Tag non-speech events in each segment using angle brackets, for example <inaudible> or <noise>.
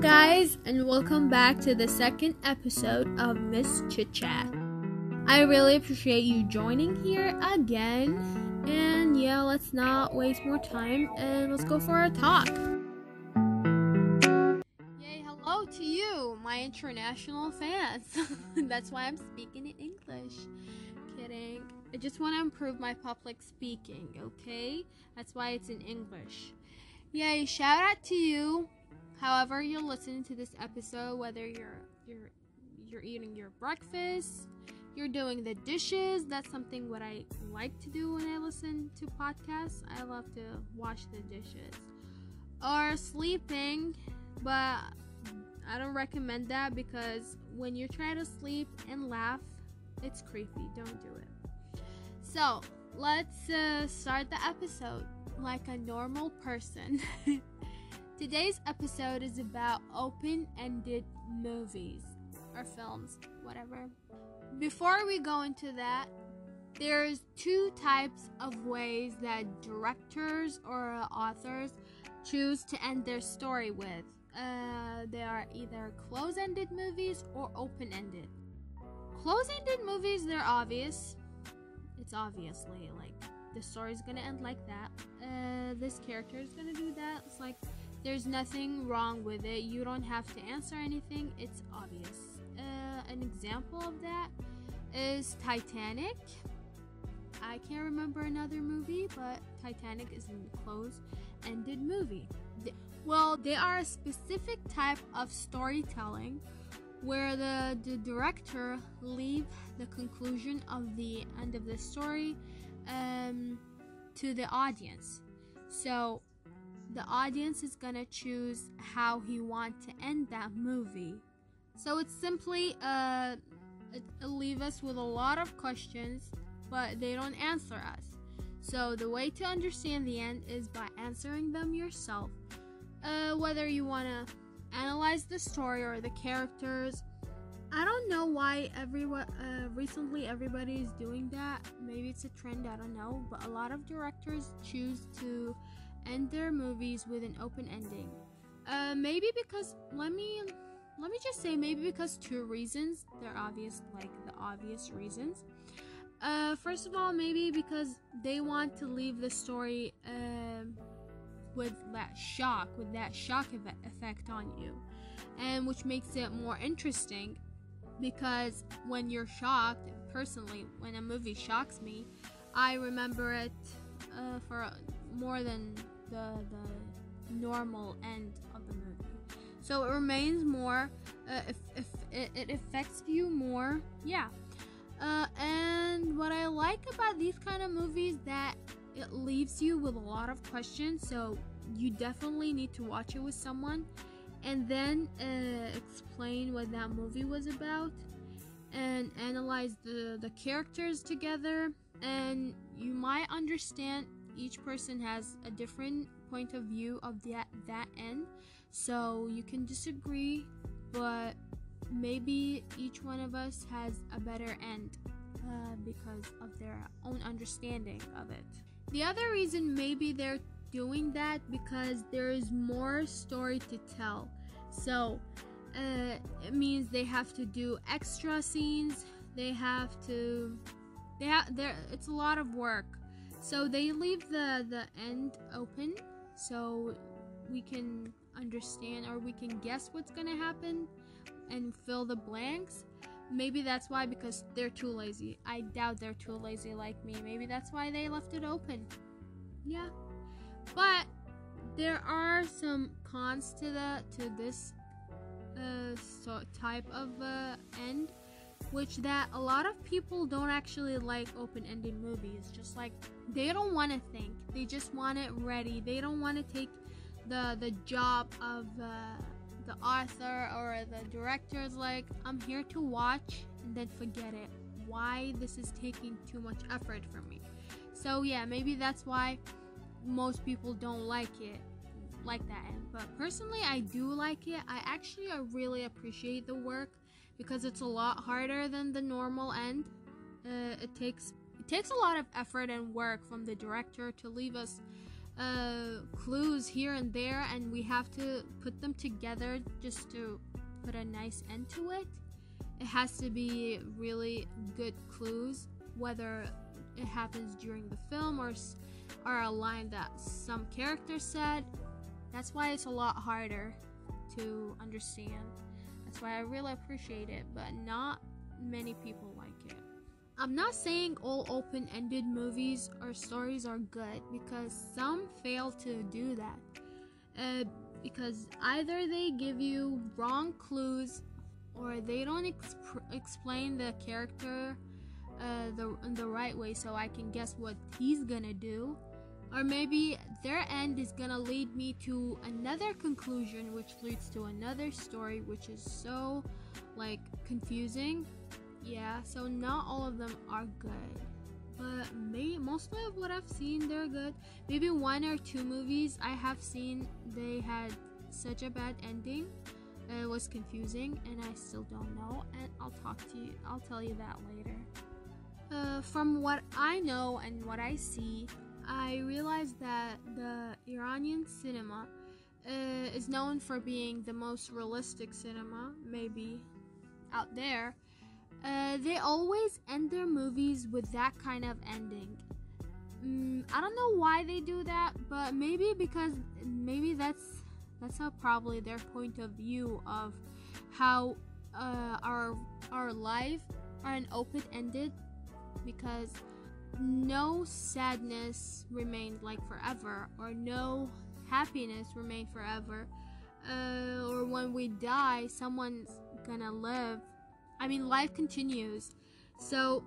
guys, and welcome back to the second episode of Miss Chit Chat. I really appreciate you joining here again, and yeah, let's not waste more time and let's go for a talk. Yay, hello to you, my international fans. <laughs> That's why I'm speaking in English. Kidding. I just want to improve my public speaking, okay? That's why it's in English. Yay, shout out to you However, you're listening to this episode, whether you're you're you're eating your breakfast, you're doing the dishes. That's something what I like to do when I listen to podcasts. I love to wash the dishes. Or sleeping, but I don't recommend that because when you try to sleep and laugh, it's creepy. Don't do it. So, let's uh, start the episode like a normal person. <laughs> Today's episode is about open ended movies or films, whatever. Before we go into that, there's two types of ways that directors or authors choose to end their story with. Uh, they are either close ended movies or open ended. Close ended movies, they're obvious. It's obviously like the story's gonna end like that. Uh, this character is gonna do that. It's like there's nothing wrong with it. You don't have to answer anything. It's obvious. Uh, an example of that is Titanic. I can't remember another movie, but Titanic is a close-ended movie. Well, they are a specific type of storytelling where the, the director leave the conclusion of the end of the story um, to the audience. So the audience is gonna choose how he want to end that movie. So it's simply uh, it, leave us with a lot of questions, but they don't answer us. So the way to understand the end is by answering them yourself. Uh, whether you wanna analyze the story or the characters. I don't know why everyone uh, recently everybody is doing that. Maybe it's a trend. I don't know, but a lot of directors choose to end their movies with an open ending. Uh, maybe because let me let me just say maybe because two reasons. They're obvious, like the obvious reasons. Uh, first of all, maybe because they want to leave the story uh, with that shock, with that shock effect on you, and which makes it more interesting. Because when you're shocked, personally, when a movie shocks me, I remember it uh, for more than the the normal end of the movie. So it remains more. Uh, if, if it, it affects you more, yeah. Uh, and what I like about these kind of movies that it leaves you with a lot of questions. So you definitely need to watch it with someone, and then uh, explain what that movie was about, and analyze the the characters together, and you might understand each person has a different point of view of that that end. So you can disagree but maybe each one of us has a better end uh, because of their own understanding of it. The other reason maybe they're doing that because there is more story to tell. So uh, it means they have to do extra scenes. They have to they have there it's a lot of work so they leave the the end open so we can understand or we can guess what's gonna happen and fill the blanks. Maybe that's why because they're too lazy. I doubt they're too lazy like me. Maybe that's why they left it open. Yeah. But there are some cons to the to this uh, so type of uh, end which that a lot of people don't actually like open-ended movies. Just like they don't want to think. They just want it ready. They don't want to take the the job of uh, the author or the director's like i'm here to watch and then forget it. Why this is taking too much effort from me. So yeah maybe that's why most people don't like it like that but personally i do like it. I actually i really appreciate the work because it's a lot harder than the normal end. Uh, it takes it takes a lot of effort and work from the director to leave us uh, clues here and there, and we have to put them together just to put a nice end to it. It has to be really good clues, whether it happens during the film or or a line that some character said. That's why it's a lot harder to understand. Why I really appreciate it, but not many people like it. I'm not saying all open ended movies or stories are good because some fail to do that. Uh, because either they give you wrong clues or they don't exp- explain the character uh, the, the right way so I can guess what he's gonna do. Or maybe their end is gonna lead me to another conclusion, which leads to another story, which is so like confusing. Yeah, so not all of them are good, but may mostly of what I've seen, they're good. Maybe one or two movies I have seen, they had such a bad ending. It was confusing, and I still don't know. And I'll talk to you. I'll tell you that later. Uh, from what I know and what I see, I realized that the Iranian cinema uh, is known for being the most realistic cinema, maybe out there. Uh, they always end their movies with that kind of ending. Mm, I don't know why they do that, but maybe because maybe that's that's how probably their point of view of how uh, our our life are an open ended because no sadness remained like forever, or no happiness remained forever. Uh, or when we die, someone's gonna live. I mean, life continues. So,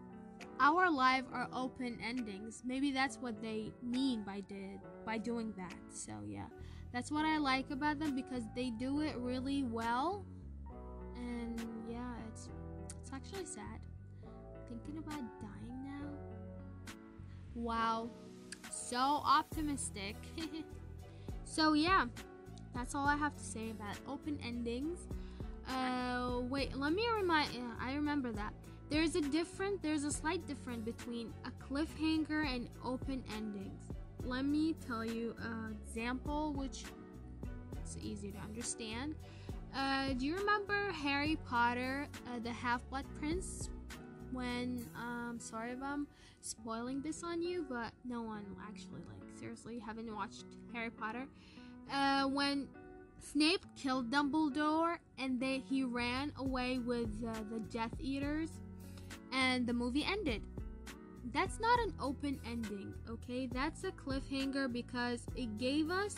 our lives are open endings. Maybe that's what they mean by did by doing that. So yeah, that's what I like about them because they do it really well. And yeah, it's it's actually sad thinking about dying. Wow, so optimistic. <laughs> so, yeah, that's all I have to say about open endings. Uh, wait, let me remind. I remember that. There's a different, there's a slight difference between a cliffhanger and open endings. Let me tell you an example which is easy to understand. Uh, do you remember Harry Potter, uh, the Half Blood Prince? When, um, sorry if I'm spoiling this on you, but no one actually, like, seriously haven't watched Harry Potter. Uh, when Snape killed Dumbledore and they he ran away with uh, the Death Eaters, and the movie ended. That's not an open ending, okay? That's a cliffhanger because it gave us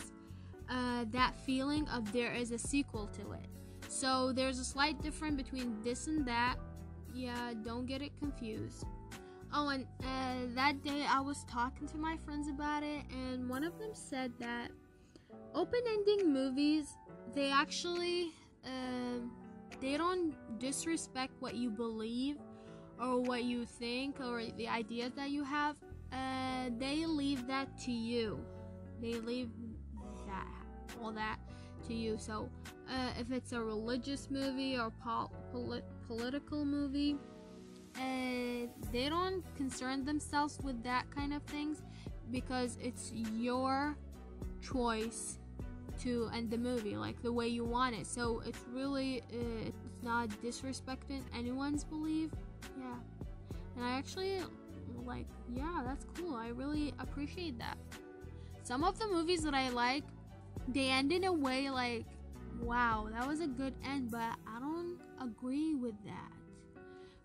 uh, that feeling of there is a sequel to it. So there's a slight difference between this and that. Yeah, don't get it confused. Oh, and uh, that day I was talking to my friends about it, and one of them said that open ending movies they actually uh, they don't disrespect what you believe or what you think or the ideas that you have. Uh, they leave that to you. They leave that all that to you. So uh, if it's a religious movie or pol- political movie, uh, they don't concern themselves with that kind of things because it's your choice to end the movie like the way you want it. So it's really uh, it's not disrespecting anyone's belief. Yeah, and I actually like yeah that's cool. I really appreciate that. Some of the movies that I like, they end in a way like wow that was a good end, but I don't agree with that.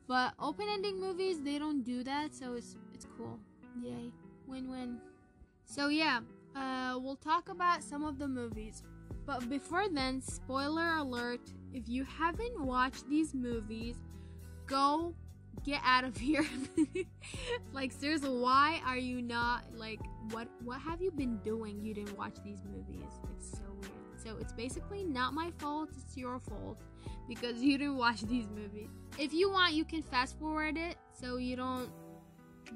But open ending movies, they don't do that, so it's it's cool. Yay. Win win. So yeah, uh, we'll talk about some of the movies. But before then, spoiler alert, if you haven't watched these movies, go get out of <laughs> here. like seriously, why are you not like what what have you been doing you didn't watch these movies? It's so weird. So it's basically not my fault, it's your fault because you didn't watch these movies. If you want, you can fast forward it so you don't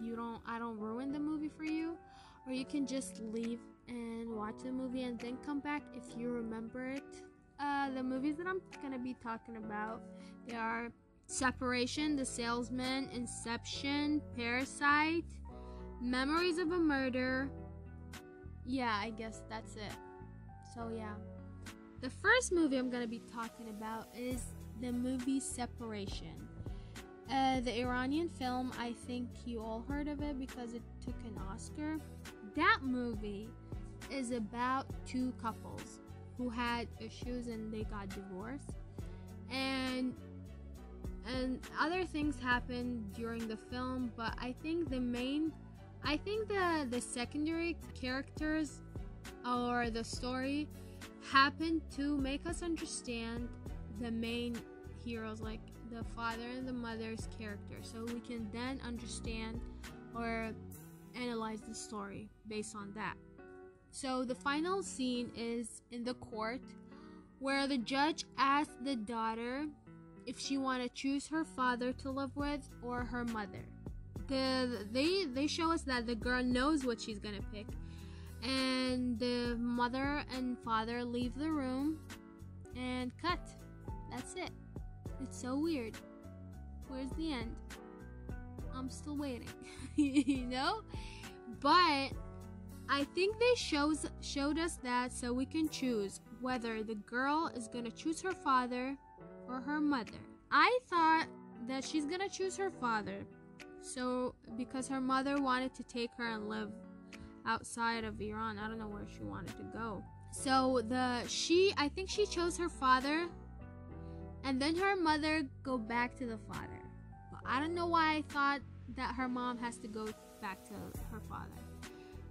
you don't I don't ruin the movie for you or you can just leave and watch the movie and then come back if you remember it. Uh, the movies that I'm gonna be talking about they are Separation, The Salesman, Inception, Parasite, Memories of a Murder, yeah, I guess that's it. So yeah. The first movie I'm gonna be talking about is the movie Separation. Uh, the Iranian film, I think you all heard of it because it took an Oscar. That movie is about two couples who had issues and they got divorced. And and other things happened during the film, but I think the main I think the the secondary characters or the story happened to make us understand the main heroes like the father and the mother's character. So we can then understand or analyze the story based on that. So the final scene is in the court where the judge asks the daughter if she want to choose her father to live with or her mother. The they they show us that the girl knows what she's gonna pick and the mother and father leave the room and cut. That's it. It's so weird. Where's the end? I'm still waiting <laughs> you know? But i think they shows showed us that so we can choose whether the girl is gonna choose her father or her mother. I thought that she's gonna choose her father. So, because her mother wanted to take her and live outside of Iran, I don't know where she wanted to go. So, the she, I think she chose her father, and then her mother go back to the father. But I don't know why I thought that her mom has to go back to her father.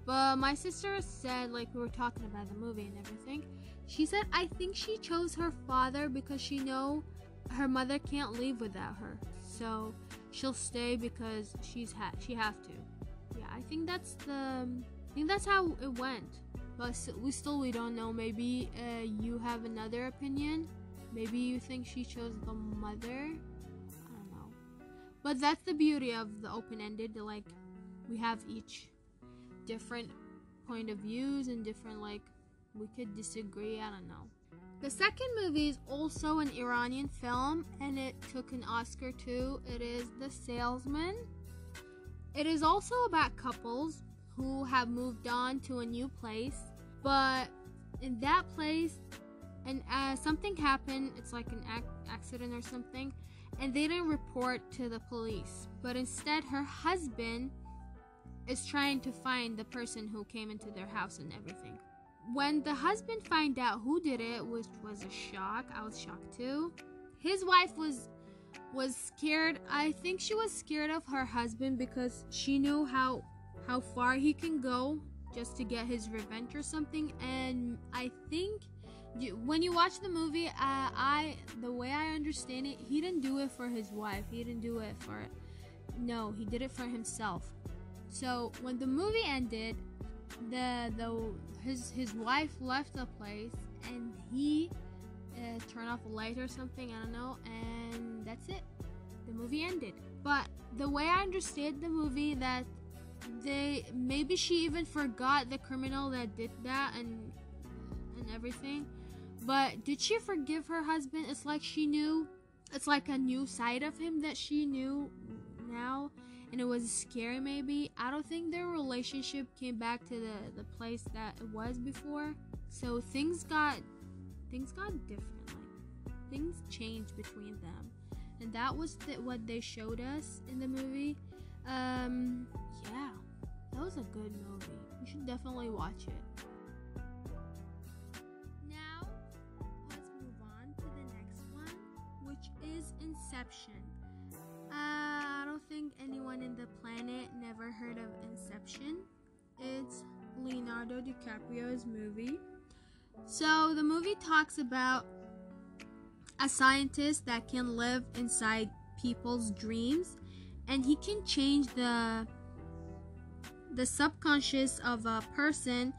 But my sister said, like, we were talking about the movie and everything. She said, I think she chose her father because she know her mother can't leave without her. So she'll stay because she's ha- she have to. Yeah, I think that's the I think that's how it went. But we still we don't know. Maybe uh, you have another opinion. Maybe you think she chose the mother. I don't know. But that's the beauty of the open-ended. Like we have each different point of views and different like we could disagree. I don't know. The second movie is also an Iranian film and it took an Oscar too. It is The Salesman. It is also about couples who have moved on to a new place, but in that place, and uh, something happened. It's like an ac- accident or something, and they didn't report to the police. But instead, her husband is trying to find the person who came into their house and everything when the husband find out who did it, which was a shock, I was shocked too. His wife was was scared. I think she was scared of her husband because she knew how how far he can go just to get his revenge or something. And I think when you watch the movie, uh, I the way I understand it, he didn't do it for his wife. He didn't do it for no, he did it for himself. So when the movie ended, the the his his wife left the place and he uh, turned off a light or something. I don't know, and that's it. The movie ended. But the way I understood the movie, that they maybe she even forgot the criminal that did that and and everything. But did she forgive her husband? It's like she knew. It's like a new side of him that she knew now and it was scary maybe i don't think their relationship came back to the the place that it was before so things got things got different like things changed between them and that was what they showed us in the movie um yeah that was a good movie you should definitely watch it now let's move on to the next one which is inception uh, I don't think anyone in the planet never heard of Inception. It's Leonardo DiCaprio's movie. So the movie talks about a scientist that can live inside people's dreams and he can change the the subconscious of a person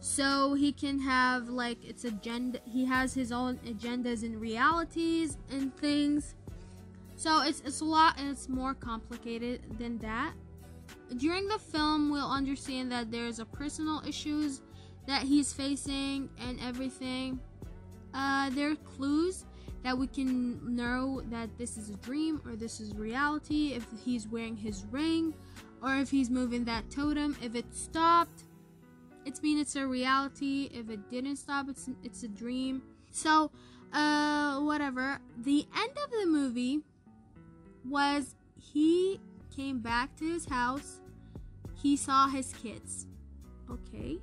so he can have like its agenda he has his own agendas and realities and things so it's it's a lot and it's more complicated than that. During the film, we'll understand that there's a personal issues that he's facing and everything. Uh, there are clues that we can know that this is a dream or this is reality. If he's wearing his ring, or if he's moving that totem, if it stopped, it's mean it's a reality. If it didn't stop, it's it's a dream. So, uh, whatever. The end of the movie was he came back to his house. He saw his kids. Okay.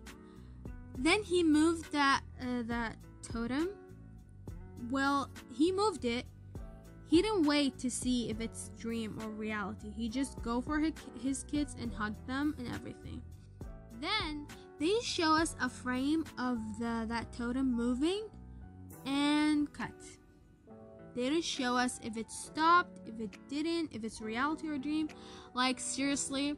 Then he moved that uh, that totem. Well, he moved it. He didn't wait to see if it's dream or reality. He just go for his, kids and hug them and everything. Then they show us a frame of the that totem moving and cut. They didn't show us if it stopped, if it didn't, if it's reality or dream. Like seriously,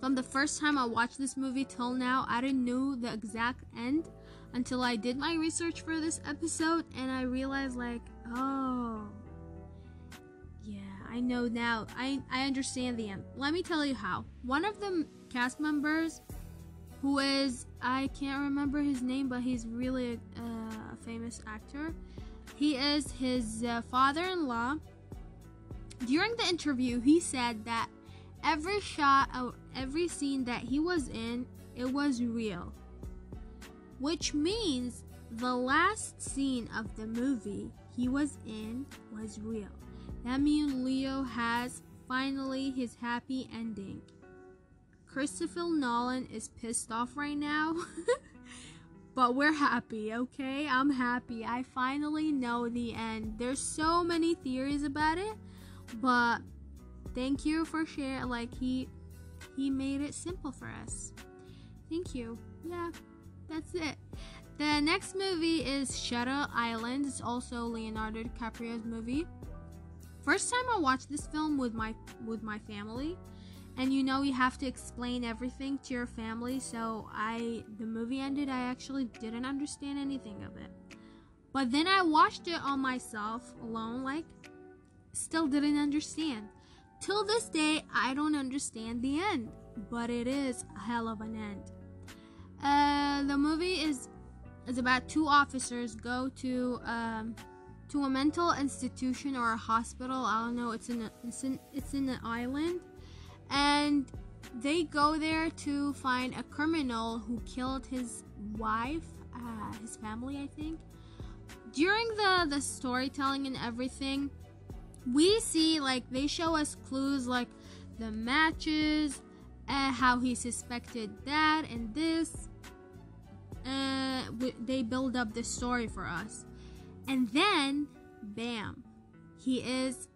from the first time I watched this movie till now, I didn't know the exact end until I did my research for this episode and I realized like, oh. Yeah, I know now. I I understand the end. Let me tell you how. One of the cast members who is I can't remember his name, but he's really a, famous actor. He is his uh, father-in-law. During the interview, he said that every shot of every scene that he was in, it was real. Which means the last scene of the movie he was in was real. That means Leo has finally his happy ending. Christopher Nolan is pissed off right now. <laughs> but we're happy, okay? I'm happy. I finally know the end. There's so many theories about it, but thank you for sharing like he he made it simple for us. Thank you. Yeah, that's it. The next movie is Shutter Island. It's also Leonardo DiCaprio's movie. First time I watched this film with my with my family. And you know you have to explain everything to your family. So i the movie ended i actually didn't understand anything of it. But then i watched it on myself alone like still didn't understand. Till this day i don't understand the end but it is a hell of an end. Uh, the movie is is about two officers go to um, to a mental institution or a hospital i don't know it's in a, it's in it's in an island and they go there to find a criminal who killed his wife, uh, his family, I think. During the the storytelling and everything, we see like they show us clues like the matches, uh, how he suspected that and this. Uh, they build up the story for us, and then, bam, he is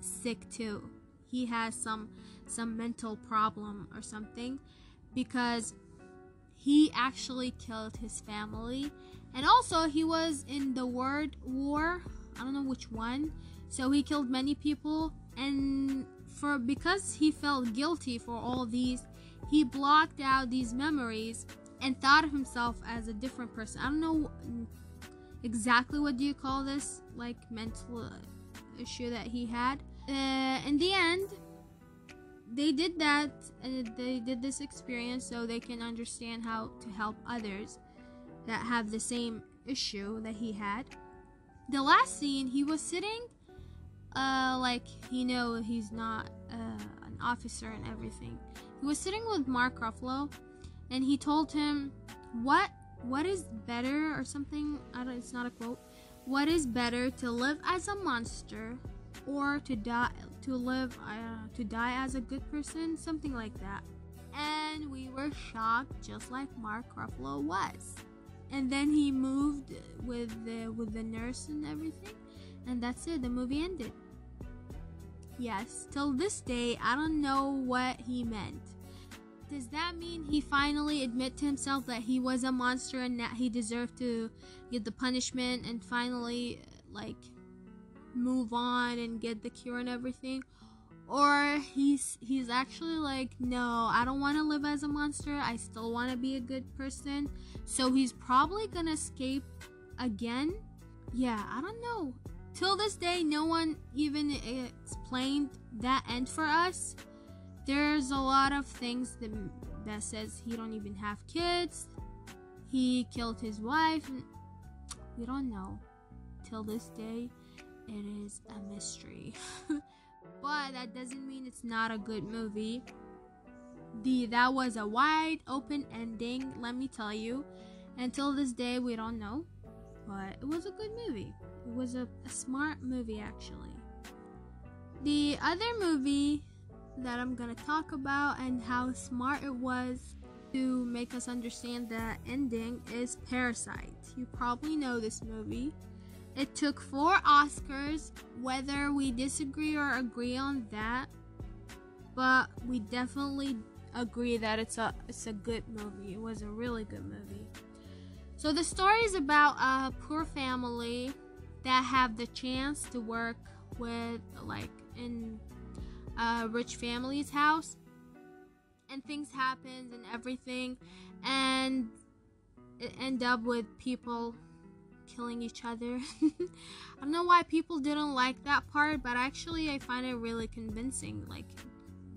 sick too. He has some some mental problem or something because he actually killed his family. And also he was in the world war. I don't know which one. So he killed many people. And for because he felt guilty for all these he blocked out these memories and thought of himself as a different person i don't know exactly what do you call this like mental issue that he had uh, in the end they did that and they did this experience so they can understand how to help others that have the same issue that he had. The last scene, he was sitting, uh, like you know, he's not uh, an officer and everything. He was sitting with Mark Ruffalo, and he told him, "What, what is better or something? I don't. It's not a quote. What is better to live as a monster or to die to live uh, to die as a good person something like that and we were shocked just like mark ruffalo was and then he moved with the with the nurse and everything and that's it the movie ended yes till this day i don't know what he meant does that mean he finally admit to himself that he was a monster and that he deserved to get the punishment and finally like move on and get the cure and everything? Or he's he's actually like no i don't want to live as a monster. I still want to be a good person. So he's probably gonna escape again? Yeah i don't know. Till this day no one even explained that end for us there's a lot of things that that says he don't even have kids he killed his wife we don't know till this day it is a mystery. <laughs> but that doesn't mean it's not a good movie. the that was a wide open ending, let me tell you. Until this day, we don't know, but it was a good movie. It was a, a smart movie, actually. The other movie that I'm gonna talk about and how smart it was to make us understand the ending is Parasite. You probably know this movie. It took four Oscars, whether we disagree or agree on that, but we definitely agree that it's a it's a good movie. It was a really good movie. So the story is about a poor family that have the chance to work with like in a rich family's house and things happens and everything and it end up with people killing each other. <laughs> I don't know why people didn't like that part, but actually I find it really convincing. Like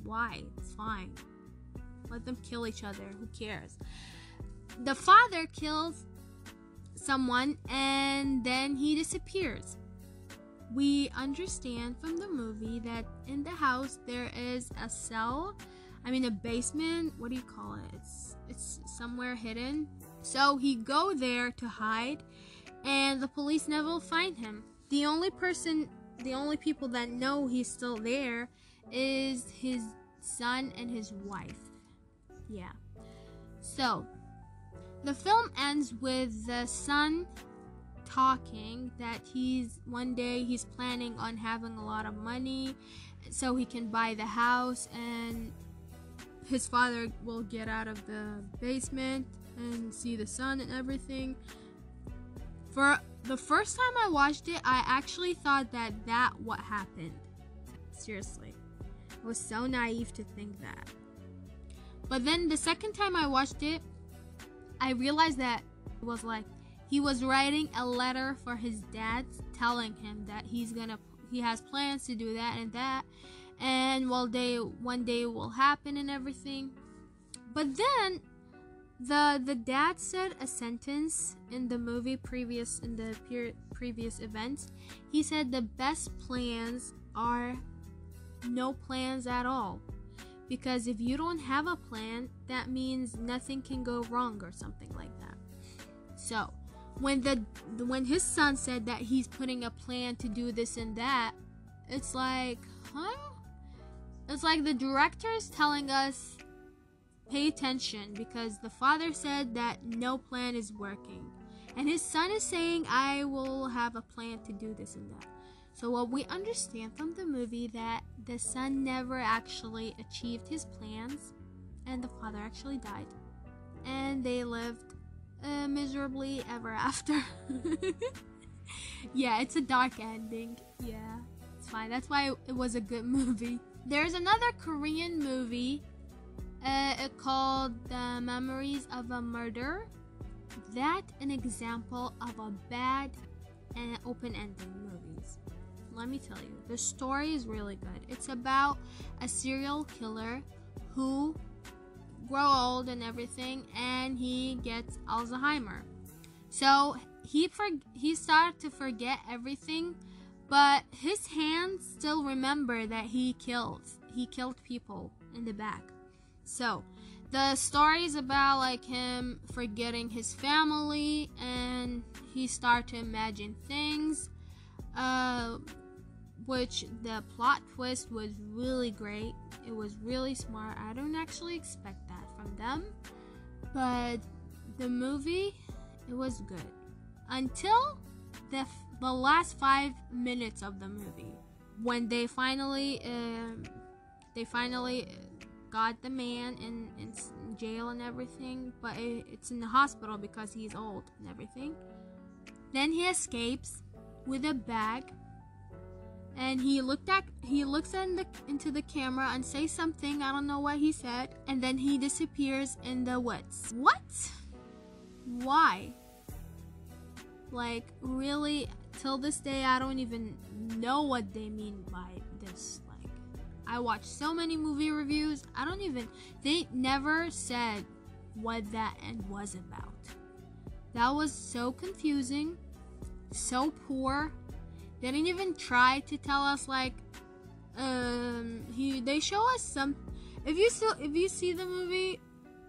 why? It's fine. Let them kill each other. Who cares? The father kills someone and then he disappears. We understand from the movie that in the house there is a cell, I mean a basement, what do you call it? It's it's somewhere hidden. So he go there to hide and the police never find him. The only person the only people that know he's still there is his son and his wife. Yeah. So, the film ends with the son talking that he's one day he's planning on having a lot of money so he can buy the house and his father will get out of the basement and see the sun and everything. For the first time I watched it, I actually thought that that what happened. Seriously. I was so naive to think that. But then the second time I watched it, I realized that it was like he was writing a letter for his dad telling him that he's gonna he has plans to do that and that and well they one day will happen and everything. But then the the dad said a sentence in the movie previous in the previous events. He said the best plans are no plans at all. Because if you don't have a plan, that means nothing can go wrong or something like that. So, when the when his son said that he's putting a plan to do this and that, it's like, huh? It's like the director is telling us pay attention because the father said that no plan is working. And his son is saying I will have a plan to do this and that. So what we understand from the movie that the son never actually achieved his plans and the father actually died. And they lived uh, miserably ever after. <laughs> yeah, it's a dark ending. Yeah, it's fine. That's why it was a good <laughs> movie. There's another Korean movie uh, called The Memories of a Murder. That an example of a bad and open-ending movies let me tell you, the story is really good. It's about a serial killer who grow old and everything and he gets Alzheimer. So he for- he started to forget everything, but his hands still remember that he killed. He killed people in the back. So the story is about like him forgetting his family and he started to imagine things. Uh, which the plot twist was really great. It was really smart. I don't actually expect from them, but the movie it was good until the the last five minutes of the movie when they finally um, they finally got the man in, in jail and everything, but it, it's in the hospital because he's old and everything. Then he escapes with a bag and he looked at he looks in the, into the camera and say something i don't know what he said and then he disappears in the woods. What? Why? Like really till this day i don't even know what they mean by this like i watched so many movie reviews i don't even they never said what that end was about. That was so confusing so poor they didn't even try to tell us like um he they show us some if you still if you see the movie,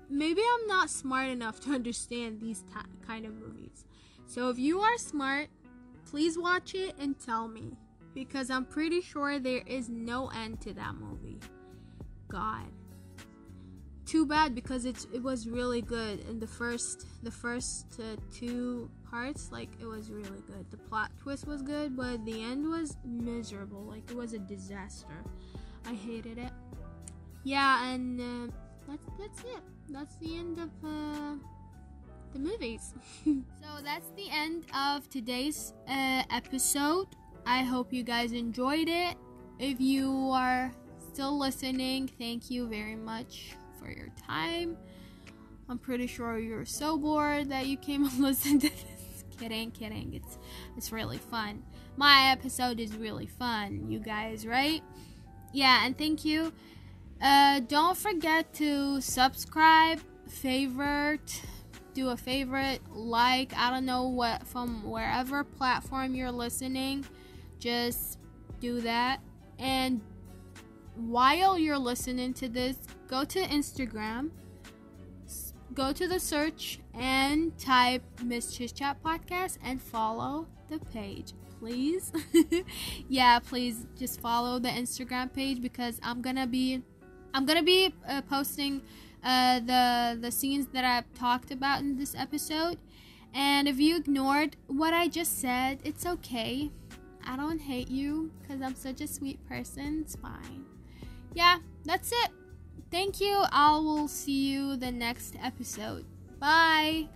maybe I'm not smart enough to <laughs> understand these kind of movies. So if you are smart, please watch it and tell me because I'm pretty sure there is no end to that movie. God. Too bad because it it was really good in the first the first uh, two parts like it was really good. The plot twist was good, but the end was miserable. Like it was a disaster. I hated it. Yeah, and uh, that's that's it. That's the end of uh, the movies. <laughs> so that's the end of today's uh, episode. I hope you guys enjoyed it. If you are still listening, thank you very much for your time. I'm pretty sure you're so bored that you came <laughs> and listened to this. Kidding, kidding. It's it's really fun. My episode is really fun, you guys, right? Yeah, and thank you. Uh, don't forget to subscribe, favorite, do a favorite, like, I don't know what, from wherever platform you're listening, just do that. And while you're listening to this, go to Instagram, go to the search and type Miss Chit Chat Podcast and follow the page please <laughs> yeah please just follow the instagram page because i'm gonna be I'm gonna be uh, posting uh, the the scenes that I've talked about in this episode. And if you ignored what I just said, it's okay. I don't hate you because I'm such a sweet person. It's fine. Yeah, that's it. Thank you. I will see you the next episode. Bye.